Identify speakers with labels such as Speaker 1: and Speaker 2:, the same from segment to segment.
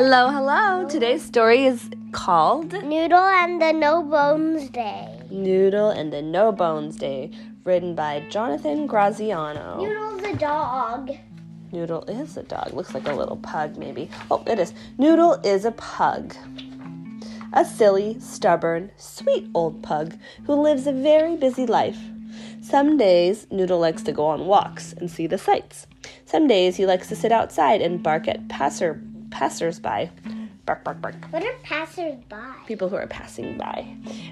Speaker 1: Hello, hello. Today's story is called
Speaker 2: Noodle and the No Bones Day.
Speaker 1: Noodle and the No Bones Day, written by Jonathan Graziano.
Speaker 2: Noodle's a dog.
Speaker 1: Noodle is a dog. Looks like a little pug, maybe. Oh, it is. Noodle is a pug. A silly, stubborn, sweet old pug who lives a very busy life. Some days, Noodle likes to go on walks and see the sights. Some days, he likes to sit outside and bark at passer passersby. Bark, bark, bark.
Speaker 2: What are passersby?
Speaker 1: People who are passing by.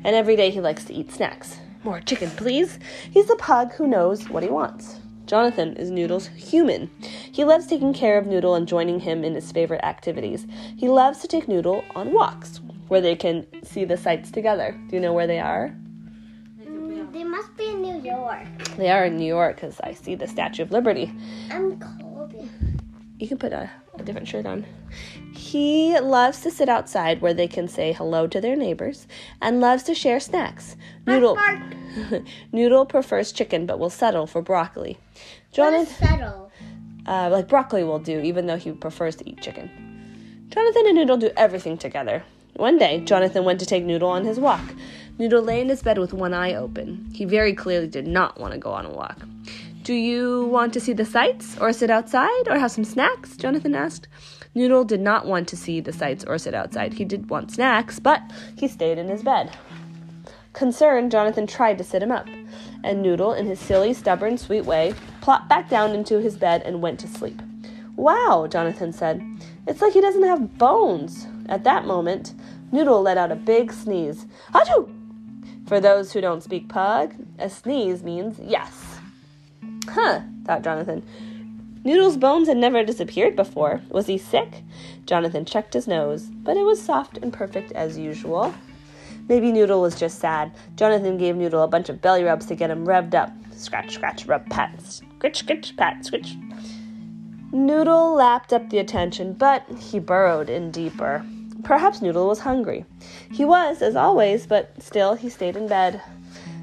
Speaker 1: And every day, he likes to eat snacks. More chicken, please. He's a pug who knows what he wants. Jonathan is Noodle's human. He loves taking care of Noodle and joining him in his favorite activities. He loves to take Noodle on walks where they can see the sights together. Do you know where they are?
Speaker 2: Mm, they must be in New York.
Speaker 1: They are in New York because I see the Statue of Liberty.
Speaker 2: I'm cold.
Speaker 1: You can put a, a different shirt on. He loves to sit outside where they can say hello to their neighbors and loves to share snacks. Noodle Noodle prefers chicken but will settle for broccoli. Jonathan
Speaker 2: settle?
Speaker 1: uh, like broccoli will do even though he prefers to eat chicken. Jonathan and Noodle do everything together. One day, Jonathan went to take Noodle on his walk. Noodle lay in his bed with one eye open. He very clearly did not want to go on a walk. Do you want to see the sights, or sit outside, or have some snacks? Jonathan asked. Noodle did not want to see the sights or sit outside. He did want snacks, but he stayed in his bed. Concerned, Jonathan tried to sit him up, and Noodle, in his silly, stubborn, sweet way, plopped back down into his bed and went to sleep. Wow, Jonathan said. It's like he doesn't have bones. At that moment, Noodle let out a big sneeze. Achoo! For those who don't speak pug, a sneeze means yes. Huh, thought Jonathan. Noodle's bones had never disappeared before. Was he sick? Jonathan checked his nose, but it was soft and perfect as usual. Maybe Noodle was just sad. Jonathan gave Noodle a bunch of belly rubs to get him revved up. Scratch, scratch, rub, pat, scritch, scritch, pat, scritch. Noodle lapped up the attention, but he burrowed in deeper. Perhaps Noodle was hungry. He was, as always, but still he stayed in bed.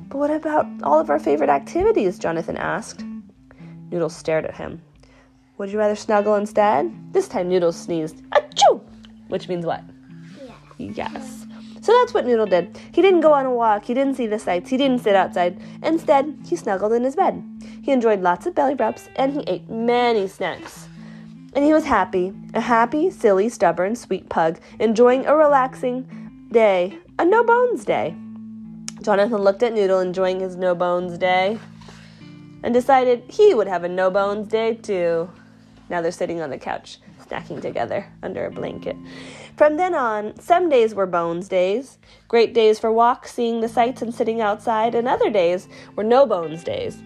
Speaker 1: But what about all of our favorite activities? Jonathan asked. Noodle stared at him. Would you rather snuggle instead? This time Noodle sneezed. Achoo! Which means what?
Speaker 2: Yeah.
Speaker 1: Yes. So that's what Noodle did. He didn't go on a walk, he didn't see the sights, he didn't sit outside. Instead, he snuggled in his bed. He enjoyed lots of belly rubs and he ate many snacks. And he was happy, a happy, silly, stubborn, sweet pug, enjoying a relaxing day, a no bones day. Jonathan looked at Noodle enjoying his no bones day and decided he would have a no bones day too. Now they're sitting on the couch, snacking together under a blanket. From then on, some days were bones days, great days for walks, seeing the sights, and sitting outside, and other days were no bones days.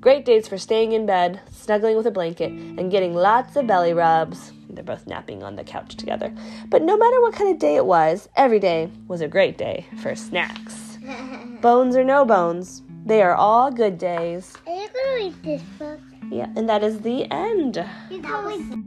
Speaker 1: Great days for staying in bed, snuggling with a blanket, and getting lots of belly rubs. They're both napping on the couch together. But no matter what kind of day it was, every day was a great day for snacks. Bones or no bones, they are all good days.
Speaker 2: Are you gonna read this book?
Speaker 1: Yeah, and that is the end.
Speaker 2: You tell me.